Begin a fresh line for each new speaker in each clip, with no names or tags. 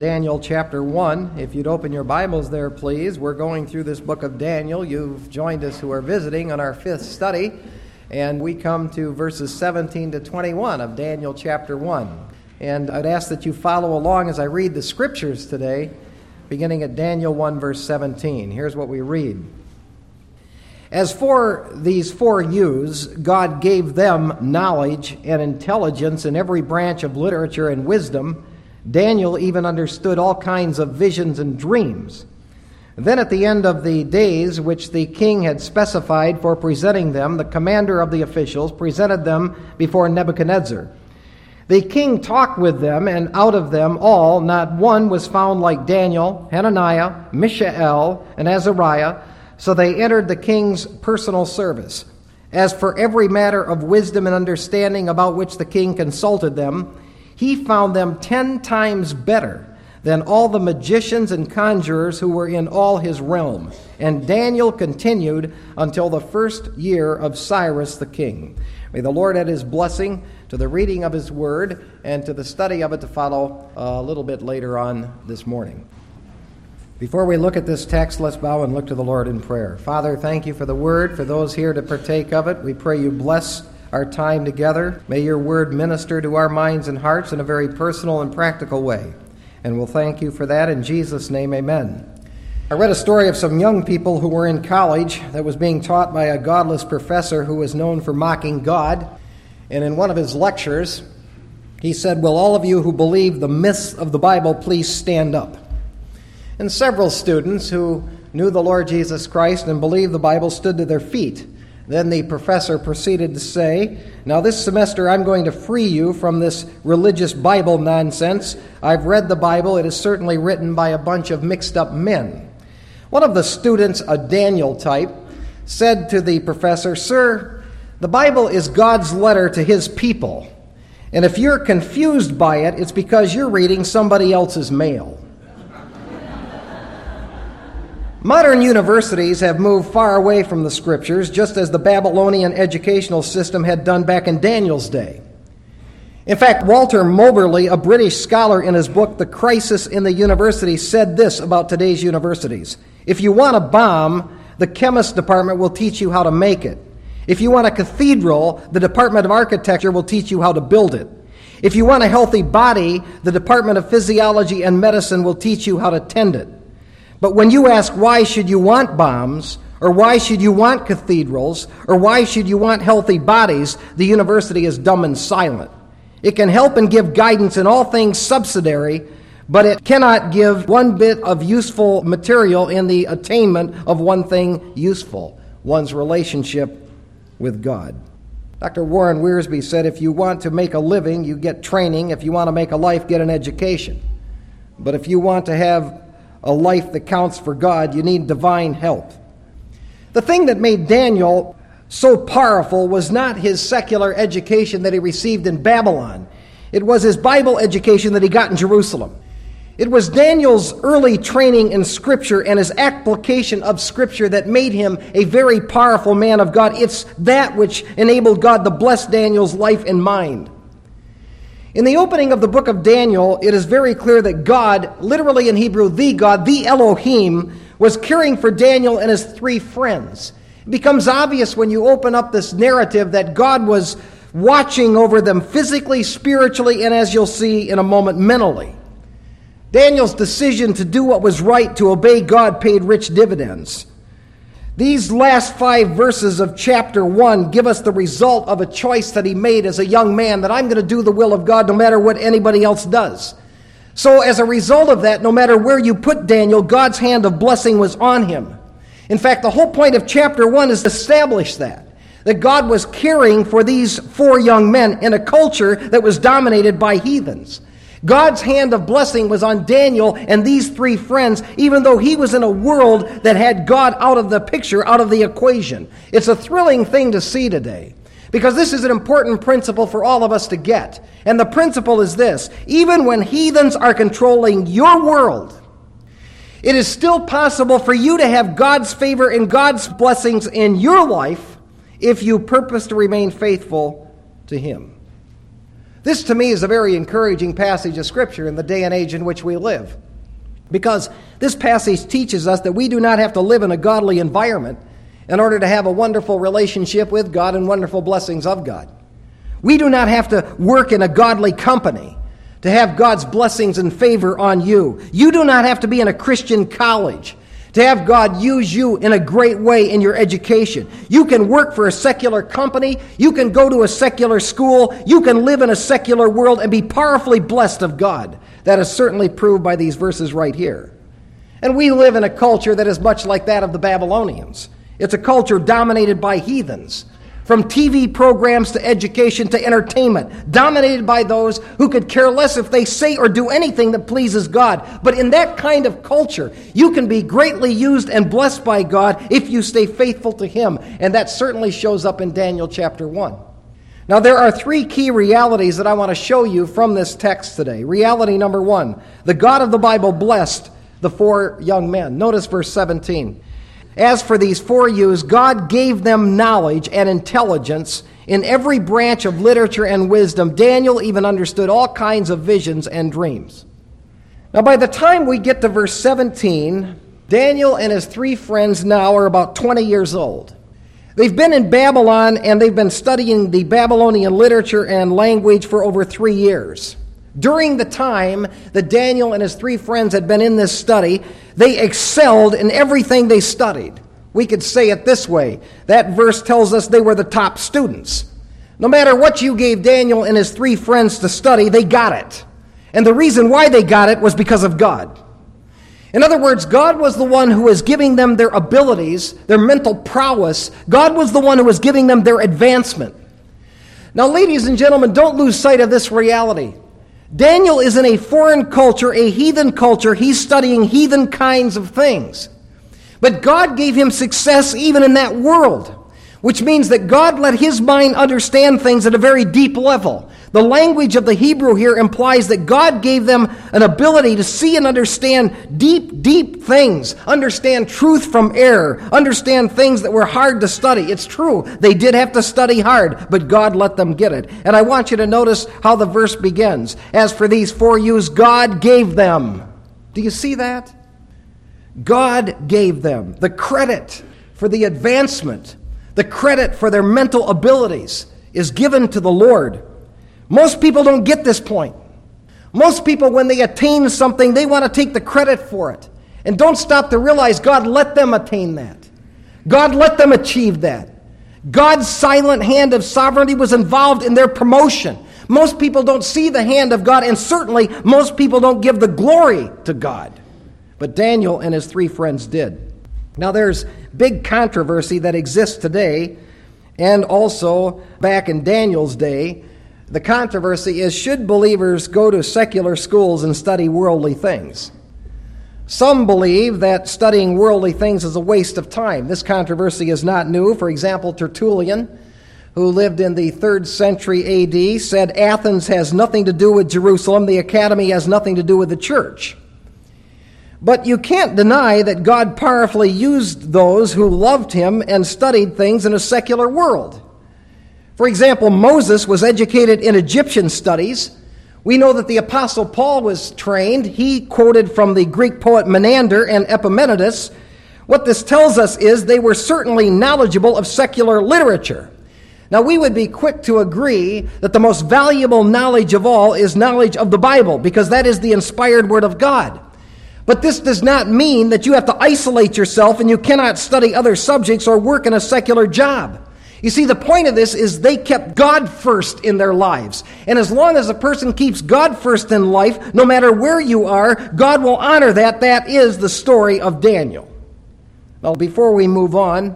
Daniel chapter 1. If you'd open your Bibles there, please. We're going through this book of Daniel. You've joined us who are visiting on our fifth study, and we come to verses 17 to 21 of Daniel chapter 1. And I'd ask that you follow along as I read the scriptures today, beginning at Daniel 1, verse 17. Here's what we read. As for these four youths, God gave them knowledge and intelligence in every branch of literature and wisdom Daniel even understood all kinds of visions and dreams. Then, at the end of the days which the king had specified for presenting them, the commander of the officials presented them before Nebuchadnezzar. The king talked with them, and out of them all, not one was found like Daniel, Hananiah, Mishael, and Azariah. So they entered the king's personal service. As for every matter of wisdom and understanding about which the king consulted them, he found them ten times better than all the magicians and conjurers who were in all his realm. And Daniel continued until the first year of Cyrus the king. May the Lord add his blessing to the reading of his word and to the study of it to follow uh, a little bit later on this morning. Before we look at this text, let's bow and look to the Lord in prayer. Father, thank you for the word, for those here to partake of it. We pray you bless our time together. May your word minister to our minds and hearts in a very personal and practical way. And we'll thank you for that. In Jesus' name, amen. I read a story of some young people who were in college that was being taught by a godless professor who was known for mocking God. And in one of his lectures, he said, Will all of you who believe the myths of the Bible please stand up? And several students who knew the Lord Jesus Christ and believed the Bible stood to their feet. Then the professor proceeded to say, Now, this semester I'm going to free you from this religious Bible nonsense. I've read the Bible, it is certainly written by a bunch of mixed up men. One of the students, a Daniel type, said to the professor, Sir, the Bible is God's letter to his people. And if you're confused by it, it's because you're reading somebody else's mail. Modern universities have moved far away from the scriptures, just as the Babylonian educational system had done back in Daniel's day. In fact, Walter Moberly, a British scholar, in his book The Crisis in the University, said this about today's universities If you want a bomb, the chemist department will teach you how to make it. If you want a cathedral, the Department of Architecture will teach you how to build it. If you want a healthy body, the Department of Physiology and Medicine will teach you how to tend it. But when you ask why should you want bombs, or why should you want cathedrals, or why should you want healthy bodies, the university is dumb and silent. It can help and give guidance in all things subsidiary, but it cannot give one bit of useful material in the attainment of one thing useful one's relationship with God. Dr. Warren Wiersbe said if you want to make a living, you get training. If you want to make a life, get an education. But if you want to have a life that counts for God, you need divine help. The thing that made Daniel so powerful was not his secular education that he received in Babylon, it was his Bible education that he got in Jerusalem. It was Daniel's early training in Scripture and his application of Scripture that made him a very powerful man of God. It's that which enabled God to bless Daniel's life and mind. In the opening of the book of Daniel, it is very clear that God, literally in Hebrew, the God, the Elohim, was caring for Daniel and his three friends. It becomes obvious when you open up this narrative that God was watching over them physically, spiritually, and as you'll see in a moment, mentally. Daniel's decision to do what was right, to obey God, paid rich dividends. These last five verses of chapter 1 give us the result of a choice that he made as a young man that I'm going to do the will of God no matter what anybody else does. So, as a result of that, no matter where you put Daniel, God's hand of blessing was on him. In fact, the whole point of chapter 1 is to establish that. That God was caring for these four young men in a culture that was dominated by heathens. God's hand of blessing was on Daniel and these three friends, even though he was in a world that had God out of the picture, out of the equation. It's a thrilling thing to see today. Because this is an important principle for all of us to get. And the principle is this even when heathens are controlling your world, it is still possible for you to have God's favor and God's blessings in your life if you purpose to remain faithful to Him. This to me is a very encouraging passage of Scripture in the day and age in which we live. Because this passage teaches us that we do not have to live in a godly environment in order to have a wonderful relationship with God and wonderful blessings of God. We do not have to work in a godly company to have God's blessings and favor on you. You do not have to be in a Christian college to have God use you in a great way in your education. You can work for a secular company, you can go to a secular school, you can live in a secular world and be powerfully blessed of God. That is certainly proved by these verses right here. And we live in a culture that is much like that of the Babylonians. It's a culture dominated by heathens from TV programs to education to entertainment, dominated by those who could care less if they say or do anything that pleases God. But in that kind of culture, you can be greatly used and blessed by God if you stay faithful to Him. And that certainly shows up in Daniel chapter 1. Now, there are three key realities that I want to show you from this text today. Reality number one the God of the Bible blessed the four young men. Notice verse 17. As for these four youths, God gave them knowledge and intelligence in every branch of literature and wisdom. Daniel even understood all kinds of visions and dreams. Now, by the time we get to verse 17, Daniel and his three friends now are about 20 years old. They've been in Babylon and they've been studying the Babylonian literature and language for over three years. During the time that Daniel and his three friends had been in this study, they excelled in everything they studied. We could say it this way that verse tells us they were the top students. No matter what you gave Daniel and his three friends to study, they got it. And the reason why they got it was because of God. In other words, God was the one who was giving them their abilities, their mental prowess. God was the one who was giving them their advancement. Now, ladies and gentlemen, don't lose sight of this reality. Daniel is in a foreign culture, a heathen culture. He's studying heathen kinds of things. But God gave him success even in that world, which means that God let his mind understand things at a very deep level. The language of the Hebrew here implies that God gave them an ability to see and understand deep, deep things, understand truth from error, understand things that were hard to study. It's true, they did have to study hard, but God let them get it. And I want you to notice how the verse begins. As for these four youths, God gave them. Do you see that? God gave them the credit for the advancement, the credit for their mental abilities is given to the Lord. Most people don't get this point. Most people, when they attain something, they want to take the credit for it. And don't stop to realize God let them attain that. God let them achieve that. God's silent hand of sovereignty was involved in their promotion. Most people don't see the hand of God, and certainly most people don't give the glory to God. But Daniel and his three friends did. Now, there's big controversy that exists today and also back in Daniel's day the controversy is should believers go to secular schools and study worldly things? Some believe that studying worldly things is a waste of time. This controversy is not new. For example, Tertullian, who lived in the 3rd century AD, said Athens has nothing to do with Jerusalem, the academy has nothing to do with the church. But you can't deny that God powerfully used those who loved him and studied things in a secular world. For example, Moses was educated in Egyptian studies. We know that the Apostle Paul was trained. He quoted from the Greek poet Menander and Epimenides. What this tells us is they were certainly knowledgeable of secular literature. Now, we would be quick to agree that the most valuable knowledge of all is knowledge of the Bible, because that is the inspired Word of God. But this does not mean that you have to isolate yourself and you cannot study other subjects or work in a secular job. You see, the point of this is they kept God first in their lives. And as long as a person keeps God first in life, no matter where you are, God will honor that. That is the story of Daniel. Well, before we move on,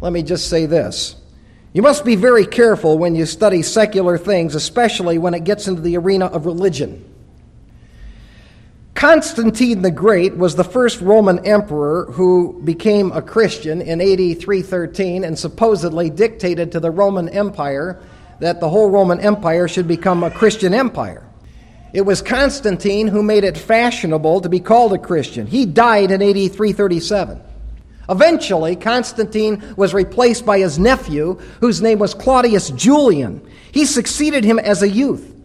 let me just say this. You must be very careful when you study secular things, especially when it gets into the arena of religion. Constantine the Great was the first Roman emperor who became a Christian in AD 313 and supposedly dictated to the Roman Empire that the whole Roman Empire should become a Christian empire. It was Constantine who made it fashionable to be called a Christian. He died in AD 337. Eventually, Constantine was replaced by his nephew, whose name was Claudius Julian. He succeeded him as a youth.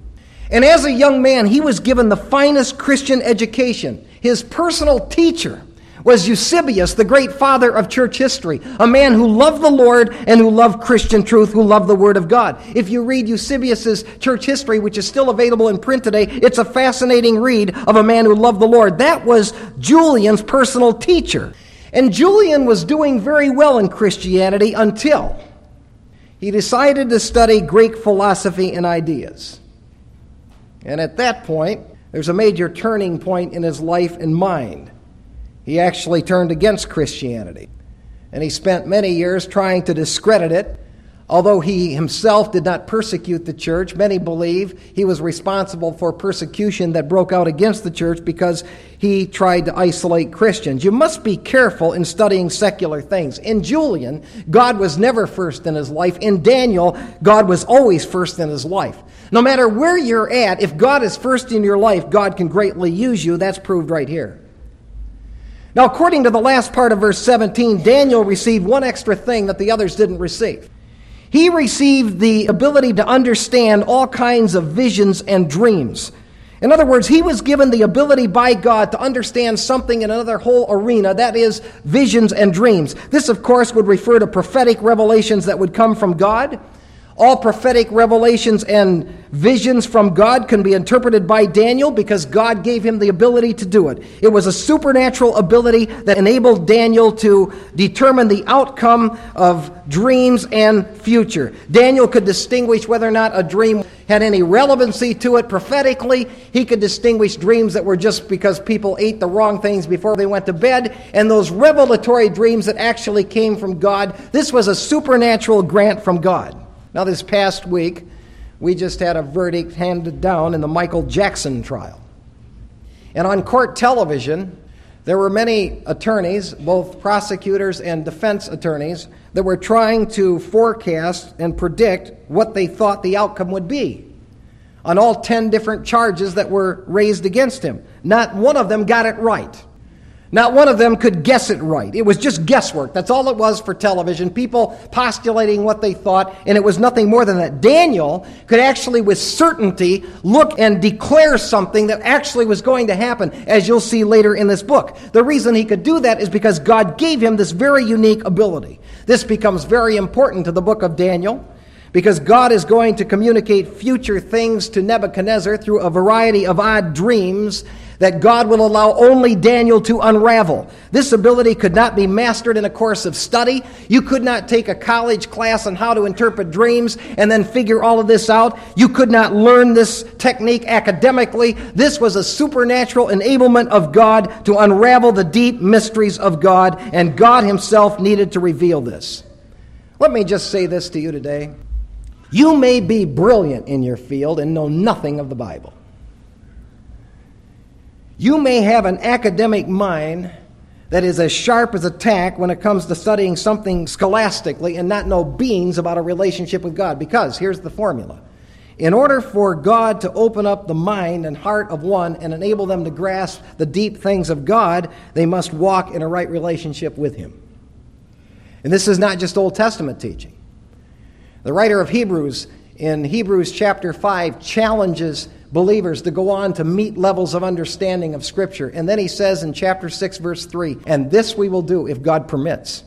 And as a young man, he was given the finest Christian education. His personal teacher was Eusebius, the great father of church history, a man who loved the Lord and who loved Christian truth, who loved the Word of God. If you read Eusebius's church history, which is still available in print today, it's a fascinating read of a man who loved the Lord. That was Julian's personal teacher. And Julian was doing very well in Christianity until he decided to study Greek philosophy and ideas. And at that point, there's a major turning point in his life and mind. He actually turned against Christianity. And he spent many years trying to discredit it. Although he himself did not persecute the church, many believe he was responsible for persecution that broke out against the church because he tried to isolate Christians. You must be careful in studying secular things. In Julian, God was never first in his life. In Daniel, God was always first in his life. No matter where you're at, if God is first in your life, God can greatly use you. That's proved right here. Now, according to the last part of verse 17, Daniel received one extra thing that the others didn't receive. He received the ability to understand all kinds of visions and dreams. In other words, he was given the ability by God to understand something in another whole arena, that is, visions and dreams. This, of course, would refer to prophetic revelations that would come from God. All prophetic revelations and visions from God can be interpreted by Daniel because God gave him the ability to do it. It was a supernatural ability that enabled Daniel to determine the outcome of dreams and future. Daniel could distinguish whether or not a dream had any relevancy to it prophetically. He could distinguish dreams that were just because people ate the wrong things before they went to bed, and those revelatory dreams that actually came from God. This was a supernatural grant from God. Now, this past week, we just had a verdict handed down in the Michael Jackson trial. And on court television, there were many attorneys, both prosecutors and defense attorneys, that were trying to forecast and predict what they thought the outcome would be on all 10 different charges that were raised against him. Not one of them got it right. Not one of them could guess it right. It was just guesswork. That's all it was for television. People postulating what they thought, and it was nothing more than that. Daniel could actually, with certainty, look and declare something that actually was going to happen, as you'll see later in this book. The reason he could do that is because God gave him this very unique ability. This becomes very important to the book of Daniel because God is going to communicate future things to Nebuchadnezzar through a variety of odd dreams that God will allow only Daniel to unravel. This ability could not be mastered in a course of study. You could not take a college class on how to interpret dreams and then figure all of this out. You could not learn this technique academically. This was a supernatural enablement of God to unravel the deep mysteries of God, and God Himself needed to reveal this. Let me just say this to you today. You may be brilliant in your field and know nothing of the Bible. You may have an academic mind that is as sharp as a tack when it comes to studying something scholastically and not know beans about a relationship with God. Because here's the formula in order for God to open up the mind and heart of one and enable them to grasp the deep things of God, they must walk in a right relationship with Him. And this is not just Old Testament teaching. The writer of Hebrews in Hebrews chapter 5 challenges believers to go on to meet levels of understanding of Scripture. And then he says in chapter 6, verse 3, and this we will do if God permits.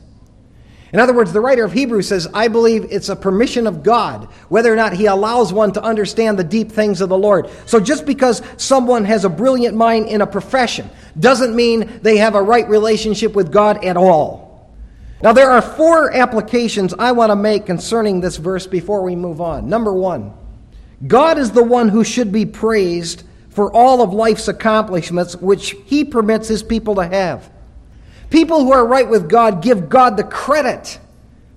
In other words, the writer of Hebrews says, I believe it's a permission of God, whether or not He allows one to understand the deep things of the Lord. So just because someone has a brilliant mind in a profession doesn't mean they have a right relationship with God at all. Now, there are four applications I want to make concerning this verse before we move on. Number one, God is the one who should be praised for all of life's accomplishments which He permits His people to have. People who are right with God give God the credit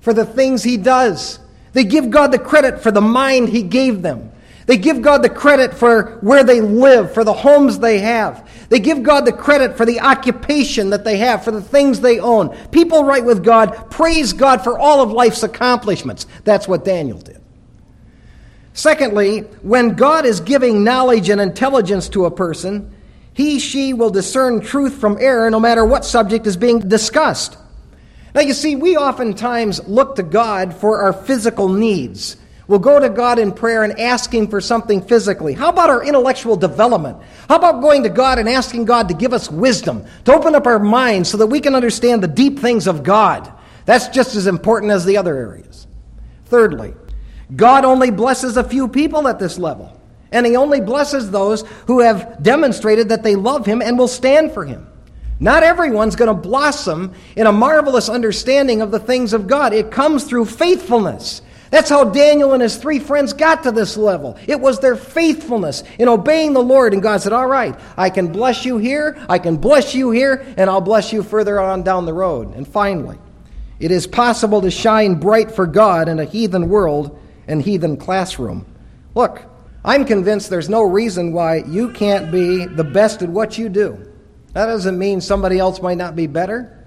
for the things He does. They give God the credit for the mind He gave them. They give God the credit for where they live, for the homes they have. They give God the credit for the occupation that they have, for the things they own. People right with God praise God for all of life's accomplishments. That's what Daniel did. Secondly, when God is giving knowledge and intelligence to a person, he, she will discern truth from error no matter what subject is being discussed. Now, you see, we oftentimes look to God for our physical needs. We'll go to God in prayer and ask Him for something physically. How about our intellectual development? How about going to God and asking God to give us wisdom, to open up our minds so that we can understand the deep things of God? That's just as important as the other areas. Thirdly, God only blesses a few people at this level, and He only blesses those who have demonstrated that they love Him and will stand for Him. Not everyone's going to blossom in a marvelous understanding of the things of God. It comes through faithfulness. That's how Daniel and his three friends got to this level. It was their faithfulness in obeying the Lord. And God said, All right, I can bless you here, I can bless you here, and I'll bless you further on down the road. And finally, it is possible to shine bright for God in a heathen world and heathen classroom. Look, I'm convinced there's no reason why you can't be the best at what you do. That doesn't mean somebody else might not be better,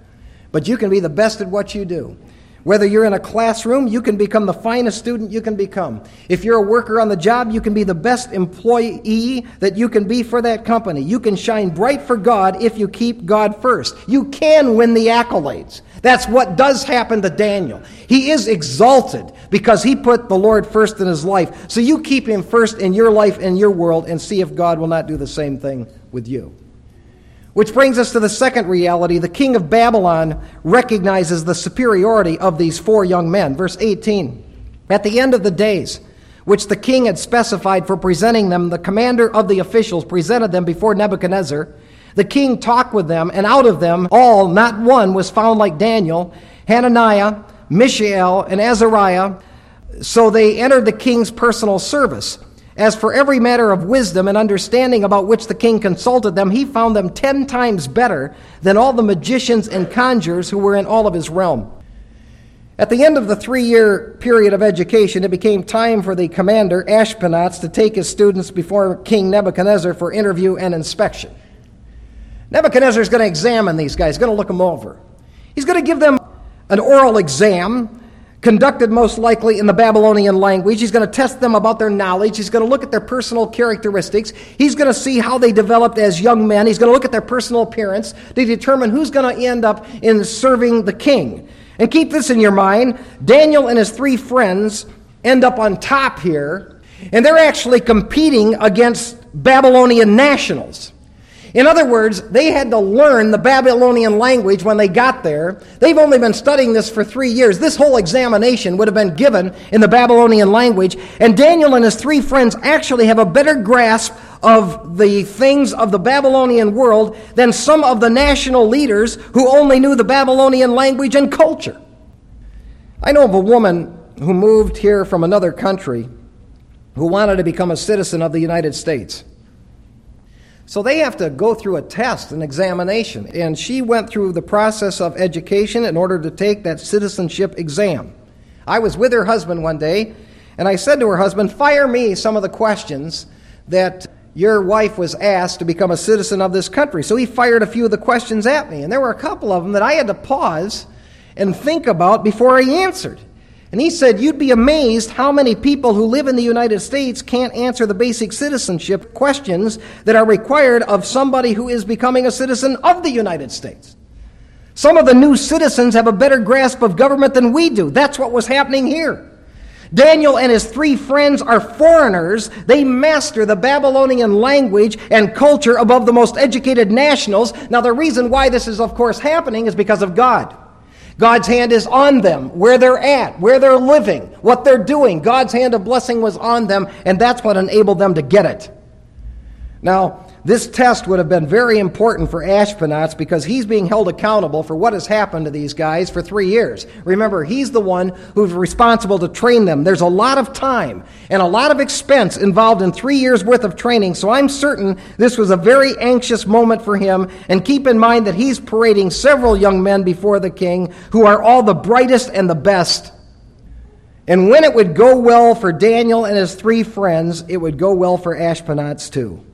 but you can be the best at what you do. Whether you're in a classroom, you can become the finest student you can become. If you're a worker on the job, you can be the best employee that you can be for that company. You can shine bright for God if you keep God first. You can win the accolades. That's what does happen to Daniel. He is exalted because he put the Lord first in his life. So you keep him first in your life and your world and see if God will not do the same thing with you. Which brings us to the second reality. The king of Babylon recognizes the superiority of these four young men. Verse 18 At the end of the days, which the king had specified for presenting them, the commander of the officials presented them before Nebuchadnezzar. The king talked with them, and out of them all, not one was found like Daniel, Hananiah, Mishael, and Azariah. So they entered the king's personal service. As for every matter of wisdom and understanding about which the king consulted them, he found them ten times better than all the magicians and conjurers who were in all of his realm. At the end of the three year period of education, it became time for the commander, Ashpenaz, to take his students before King Nebuchadnezzar for interview and inspection. Nebuchadnezzar is going to examine these guys, he's going to look them over. He's going to give them an oral exam conducted most likely in the Babylonian language. He's going to test them about their knowledge. He's going to look at their personal characteristics. He's going to see how they developed as young men. He's going to look at their personal appearance to determine who's going to end up in serving the king. And keep this in your mind Daniel and his three friends end up on top here, and they're actually competing against Babylonian nationals. In other words, they had to learn the Babylonian language when they got there. They've only been studying this for three years. This whole examination would have been given in the Babylonian language. And Daniel and his three friends actually have a better grasp of the things of the Babylonian world than some of the national leaders who only knew the Babylonian language and culture. I know of a woman who moved here from another country who wanted to become a citizen of the United States. So they have to go through a test, an examination. And she went through the process of education in order to take that citizenship exam. I was with her husband one day, and I said to her husband, Fire me some of the questions that your wife was asked to become a citizen of this country. So he fired a few of the questions at me, and there were a couple of them that I had to pause and think about before I answered. And he said, You'd be amazed how many people who live in the United States can't answer the basic citizenship questions that are required of somebody who is becoming a citizen of the United States. Some of the new citizens have a better grasp of government than we do. That's what was happening here. Daniel and his three friends are foreigners. They master the Babylonian language and culture above the most educated nationals. Now, the reason why this is, of course, happening is because of God. God's hand is on them, where they're at, where they're living, what they're doing. God's hand of blessing was on them, and that's what enabled them to get it. Now, this test would have been very important for Ashpenaz because he's being held accountable for what has happened to these guys for three years. Remember, he's the one who's responsible to train them. There's a lot of time and a lot of expense involved in three years' worth of training, so I'm certain this was a very anxious moment for him. And keep in mind that he's parading several young men before the king who are all the brightest and the best. And when it would go well for Daniel and his three friends, it would go well for Ashpenaz too.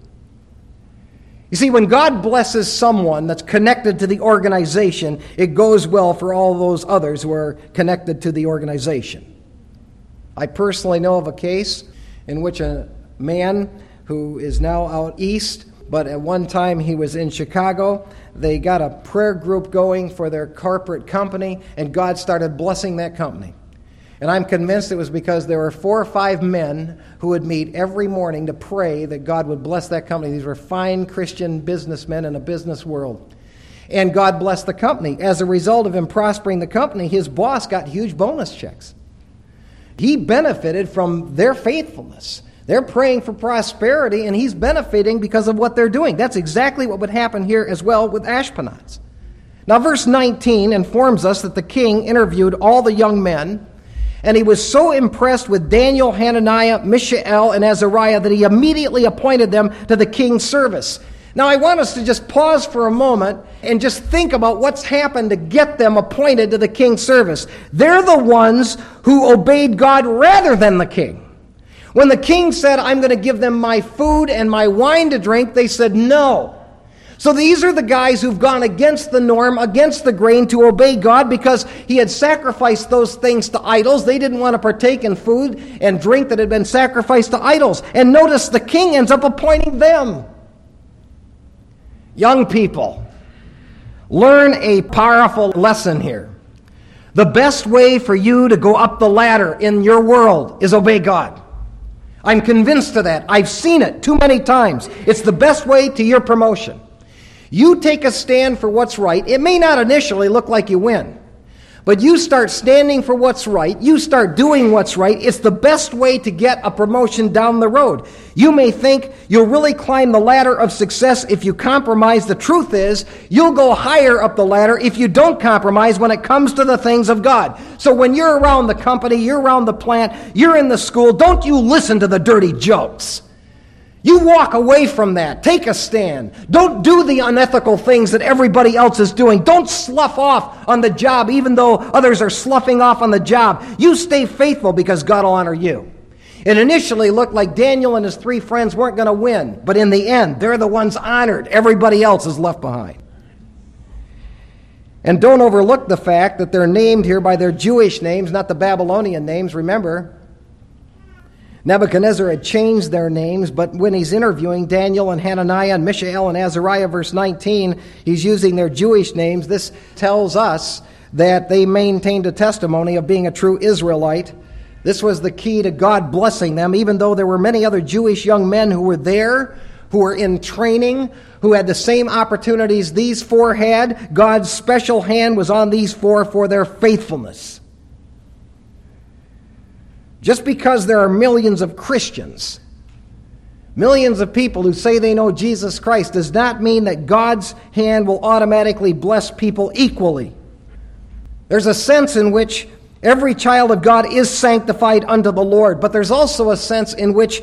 You see, when God blesses someone that's connected to the organization, it goes well for all those others who are connected to the organization. I personally know of a case in which a man who is now out east, but at one time he was in Chicago, they got a prayer group going for their corporate company, and God started blessing that company. And I'm convinced it was because there were four or five men who would meet every morning to pray that God would bless that company. These were fine Christian businessmen in a business world. And God blessed the company. As a result of him prospering the company, his boss got huge bonus checks. He benefited from their faithfulness. They're praying for prosperity, and he's benefiting because of what they're doing. That's exactly what would happen here as well with Ashpenaz. Now, verse 19 informs us that the king interviewed all the young men and he was so impressed with Daniel, Hananiah, Mishael, and Azariah that he immediately appointed them to the king's service. Now, I want us to just pause for a moment and just think about what's happened to get them appointed to the king's service. They're the ones who obeyed God rather than the king. When the king said, I'm going to give them my food and my wine to drink, they said no. So these are the guys who've gone against the norm, against the grain to obey God because he had sacrificed those things to idols. They didn't want to partake in food and drink that had been sacrificed to idols. And notice the king ends up appointing them. Young people, learn a powerful lesson here. The best way for you to go up the ladder in your world is obey God. I'm convinced of that. I've seen it too many times. It's the best way to your promotion. You take a stand for what's right. It may not initially look like you win, but you start standing for what's right. You start doing what's right. It's the best way to get a promotion down the road. You may think you'll really climb the ladder of success if you compromise. The truth is, you'll go higher up the ladder if you don't compromise when it comes to the things of God. So when you're around the company, you're around the plant, you're in the school, don't you listen to the dirty jokes. You walk away from that. Take a stand. Don't do the unethical things that everybody else is doing. Don't slough off on the job, even though others are sloughing off on the job. You stay faithful because God will honor you. It initially looked like Daniel and his three friends weren't going to win, but in the end, they're the ones honored. Everybody else is left behind. And don't overlook the fact that they're named here by their Jewish names, not the Babylonian names. Remember, Nebuchadnezzar had changed their names, but when he's interviewing Daniel and Hananiah and Mishael and Azariah, verse 19, he's using their Jewish names. This tells us that they maintained a testimony of being a true Israelite. This was the key to God blessing them, even though there were many other Jewish young men who were there, who were in training, who had the same opportunities these four had. God's special hand was on these four for their faithfulness. Just because there are millions of Christians, millions of people who say they know Jesus Christ, does not mean that God's hand will automatically bless people equally. There's a sense in which every child of God is sanctified unto the Lord, but there's also a sense in which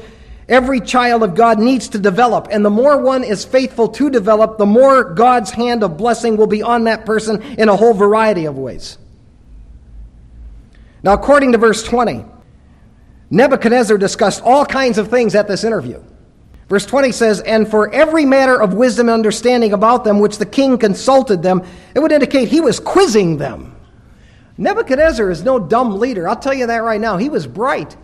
every child of God needs to develop. And the more one is faithful to develop, the more God's hand of blessing will be on that person in a whole variety of ways. Now, according to verse 20, Nebuchadnezzar discussed all kinds of things at this interview. Verse 20 says, And for every matter of wisdom and understanding about them which the king consulted them, it would indicate he was quizzing them. Nebuchadnezzar is no dumb leader. I'll tell you that right now. He was bright.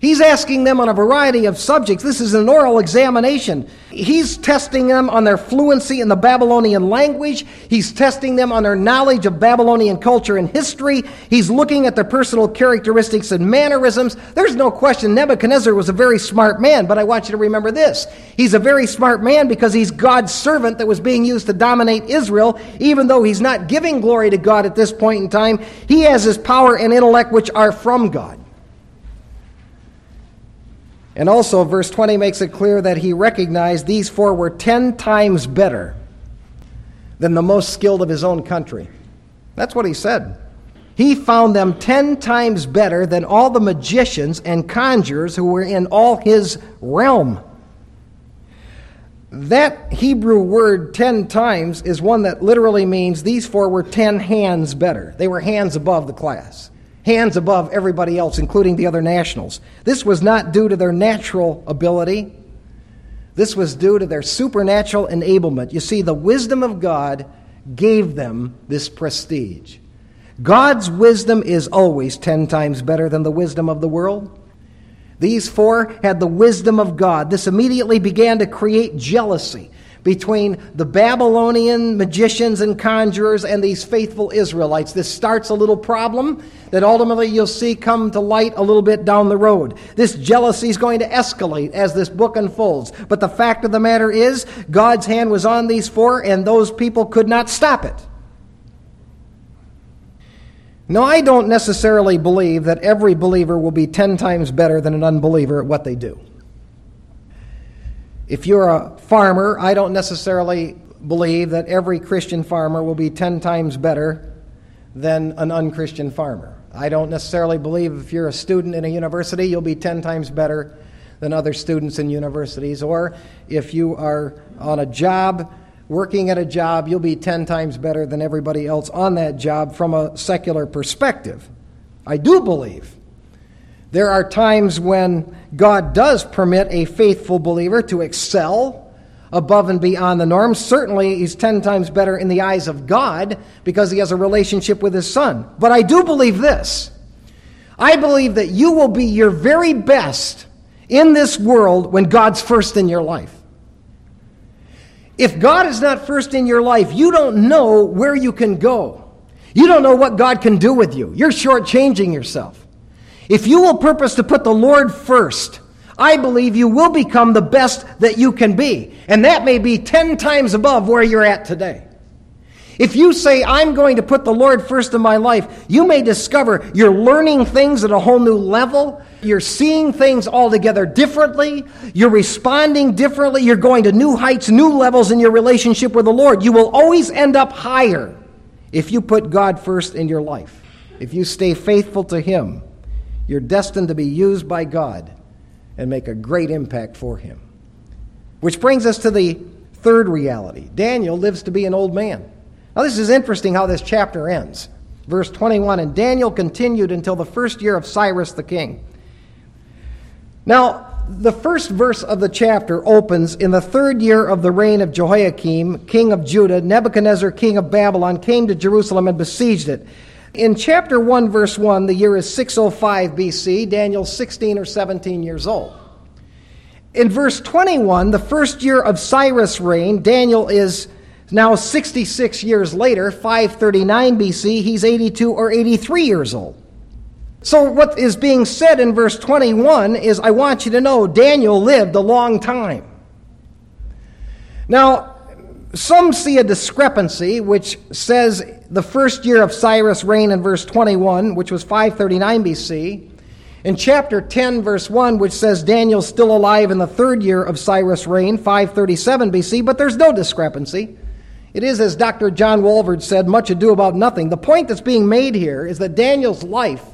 He's asking them on a variety of subjects. This is an oral examination. He's testing them on their fluency in the Babylonian language. He's testing them on their knowledge of Babylonian culture and history. He's looking at their personal characteristics and mannerisms. There's no question Nebuchadnezzar was a very smart man, but I want you to remember this. He's a very smart man because he's God's servant that was being used to dominate Israel. Even though he's not giving glory to God at this point in time, he has his power and intellect which are from God. And also, verse 20 makes it clear that he recognized these four were 10 times better than the most skilled of his own country. That's what he said. He found them 10 times better than all the magicians and conjurers who were in all his realm. That Hebrew word 10 times is one that literally means these four were 10 hands better. They were hands above the class hands above everybody else, including the other nationals. This was not due to their natural ability, this was due to their supernatural enablement. You see, the wisdom of God gave them this prestige. God's wisdom is always ten times better than the wisdom of the world. These four had the wisdom of God. This immediately began to create jealousy between the Babylonian magicians and conjurers and these faithful Israelites. This starts a little problem that ultimately you'll see come to light a little bit down the road. This jealousy is going to escalate as this book unfolds. But the fact of the matter is, God's hand was on these four, and those people could not stop it. Now, I don't necessarily believe that every believer will be 10 times better than an unbeliever at what they do. If you're a farmer, I don't necessarily believe that every Christian farmer will be 10 times better than an unchristian farmer. I don't necessarily believe if you're a student in a university, you'll be 10 times better than other students in universities. Or if you are on a job, working at a job, you'll be 10 times better than everybody else on that job from a secular perspective. I do believe there are times when God does permit a faithful believer to excel above and beyond the norm. Certainly, he's 10 times better in the eyes of God because he has a relationship with his son. But I do believe this I believe that you will be your very best in this world when God's first in your life. If God is not first in your life, you don't know where you can go. You don't know what God can do with you. You're shortchanging yourself. If you will purpose to put the Lord first, I believe you will become the best that you can be. And that may be 10 times above where you're at today. If you say, I'm going to put the Lord first in my life, you may discover you're learning things at a whole new level. You're seeing things altogether differently. You're responding differently. You're going to new heights, new levels in your relationship with the Lord. You will always end up higher if you put God first in your life. If you stay faithful to Him, you're destined to be used by God and make a great impact for Him. Which brings us to the third reality Daniel lives to be an old man. Now, this is interesting how this chapter ends. Verse 21 And Daniel continued until the first year of Cyrus the king. Now, the first verse of the chapter opens in the third year of the reign of Jehoiakim, king of Judah. Nebuchadnezzar, king of Babylon, came to Jerusalem and besieged it. In chapter 1, verse 1, the year is 605 BC. Daniel's 16 or 17 years old. In verse 21, the first year of Cyrus' reign, Daniel is now, 66 years later, 539 BC, he's 82 or 83 years old. So, what is being said in verse 21 is I want you to know Daniel lived a long time. Now, some see a discrepancy which says the first year of Cyrus' reign in verse 21, which was 539 BC, in chapter 10, verse 1, which says Daniel's still alive in the third year of Cyrus' reign, 537 BC, but there's no discrepancy. It is, as Dr. John Walvoord said, much ado about nothing. The point that's being made here is that Daniel's life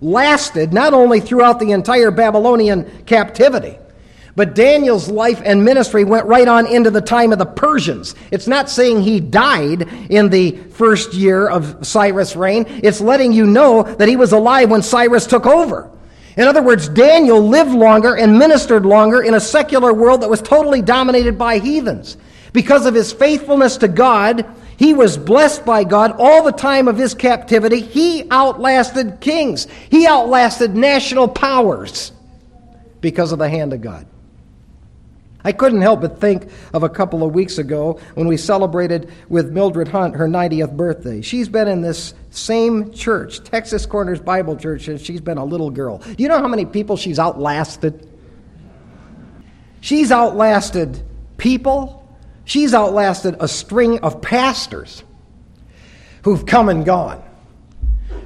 lasted not only throughout the entire Babylonian captivity, but Daniel's life and ministry went right on into the time of the Persians. It's not saying he died in the first year of Cyrus' reign, it's letting you know that he was alive when Cyrus took over. In other words, Daniel lived longer and ministered longer in a secular world that was totally dominated by heathens. Because of his faithfulness to God, he was blessed by God all the time of his captivity. He outlasted kings, he outlasted national powers because of the hand of God. I couldn't help but think of a couple of weeks ago when we celebrated with Mildred Hunt her 90th birthday. She's been in this same church, Texas Corners Bible Church, since she's been a little girl. Do you know how many people she's outlasted? She's outlasted people, She's outlasted a string of pastors who've come and gone.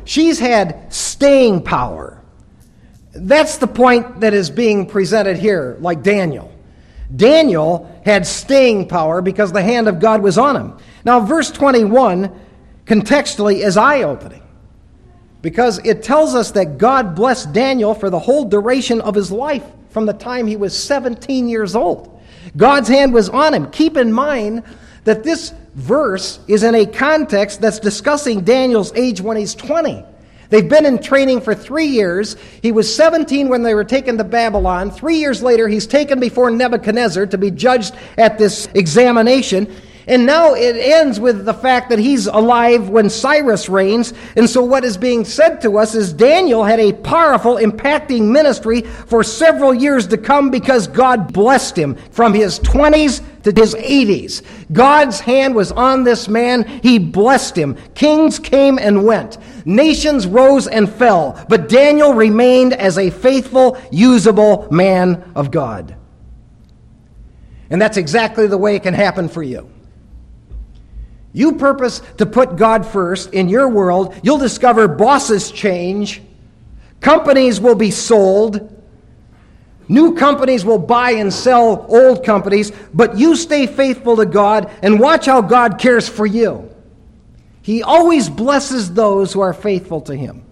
She's had staying power. That's the point that is being presented here, like Daniel. Daniel had staying power because the hand of God was on him. Now, verse 21 contextually is eye opening because it tells us that God blessed Daniel for the whole duration of his life from the time he was 17 years old. God's hand was on him. Keep in mind that this verse is in a context that's discussing Daniel's age when he's 20. They've been in training for three years. He was 17 when they were taken to Babylon. Three years later, he's taken before Nebuchadnezzar to be judged at this examination. And now it ends with the fact that he's alive when Cyrus reigns. And so, what is being said to us is Daniel had a powerful, impacting ministry for several years to come because God blessed him from his 20s to his 80s. God's hand was on this man. He blessed him. Kings came and went. Nations rose and fell. But Daniel remained as a faithful, usable man of God. And that's exactly the way it can happen for you. You purpose to put God first in your world, you'll discover bosses change, companies will be sold, new companies will buy and sell old companies, but you stay faithful to God and watch how God cares for you. He always blesses those who are faithful to Him.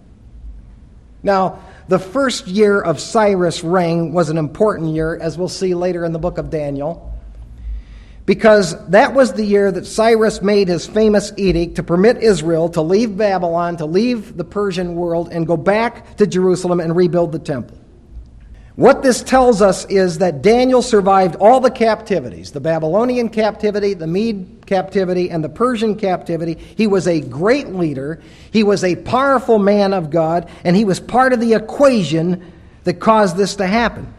Now, the first year of Cyrus' reign was an important year, as we'll see later in the book of Daniel because that was the year that Cyrus made his famous edict to permit Israel to leave Babylon, to leave the Persian world, and go back to Jerusalem and rebuild the temple. What this tells us is that Daniel survived all the captivities the Babylonian captivity, the Mede captivity, and the Persian captivity. He was a great leader, he was a powerful man of God, and he was part of the equation that caused this to happen.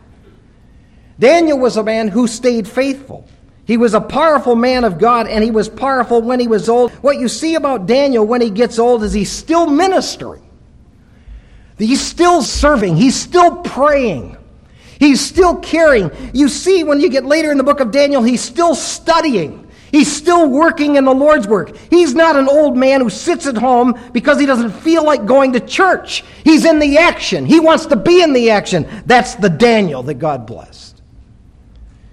Daniel was a man who stayed faithful. He was a powerful man of God, and he was powerful when he was old. What you see about Daniel when he gets old is he's still ministering, he's still serving, he's still praying. He's still caring. You see, when you get later in the book of Daniel, he's still studying. He's still working in the Lord's work. He's not an old man who sits at home because he doesn't feel like going to church. He's in the action. He wants to be in the action. That's the Daniel that God blessed.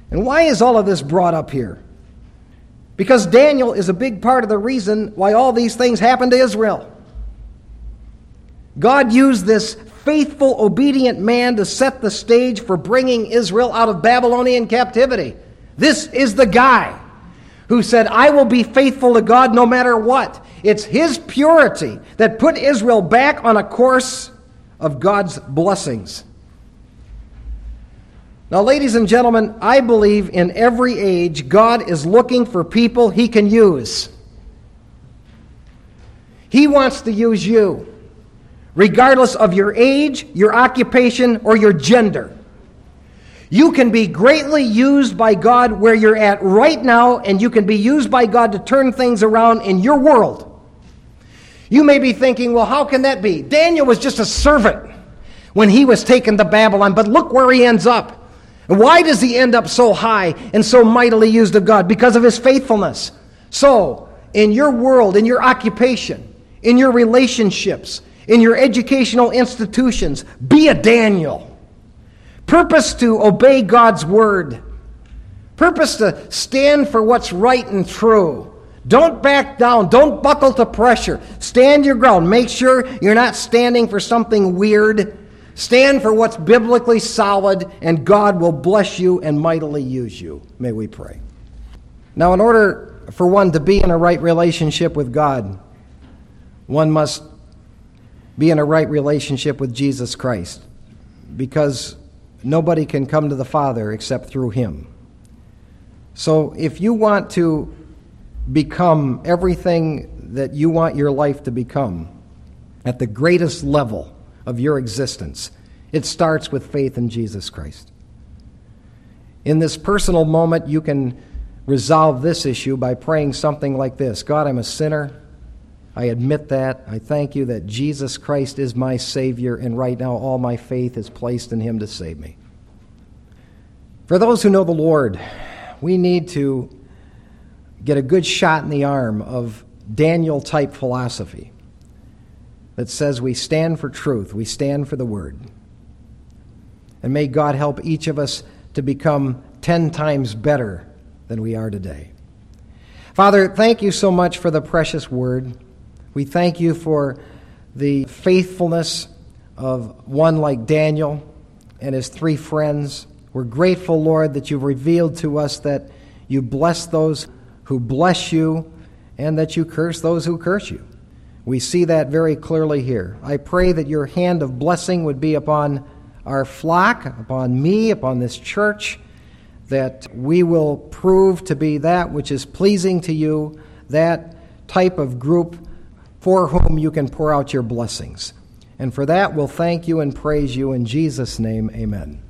And why is all of this brought up here? Because Daniel is a big part of the reason why all these things happened to Israel. God used this faithful, obedient man to set the stage for bringing Israel out of Babylonian captivity. This is the guy who said, I will be faithful to God no matter what. It's his purity that put Israel back on a course of God's blessings. Now, ladies and gentlemen, I believe in every age God is looking for people he can use. He wants to use you, regardless of your age, your occupation, or your gender. You can be greatly used by God where you're at right now, and you can be used by God to turn things around in your world. You may be thinking, well, how can that be? Daniel was just a servant when he was taken to Babylon, but look where he ends up. Why does he end up so high and so mightily used of God? Because of his faithfulness. So, in your world, in your occupation, in your relationships, in your educational institutions, be a Daniel. Purpose to obey God's word. Purpose to stand for what's right and true. Don't back down. Don't buckle to pressure. Stand your ground. Make sure you're not standing for something weird Stand for what's biblically solid, and God will bless you and mightily use you. May we pray. Now, in order for one to be in a right relationship with God, one must be in a right relationship with Jesus Christ because nobody can come to the Father except through Him. So, if you want to become everything that you want your life to become at the greatest level, of your existence. It starts with faith in Jesus Christ. In this personal moment, you can resolve this issue by praying something like this God, I'm a sinner. I admit that. I thank you that Jesus Christ is my Savior, and right now all my faith is placed in Him to save me. For those who know the Lord, we need to get a good shot in the arm of Daniel type philosophy that says we stand for truth, we stand for the Word. And may God help each of us to become 10 times better than we are today. Father, thank you so much for the precious Word. We thank you for the faithfulness of one like Daniel and his three friends. We're grateful, Lord, that you've revealed to us that you bless those who bless you and that you curse those who curse you. We see that very clearly here. I pray that your hand of blessing would be upon our flock, upon me, upon this church, that we will prove to be that which is pleasing to you, that type of group for whom you can pour out your blessings. And for that, we'll thank you and praise you in Jesus' name. Amen.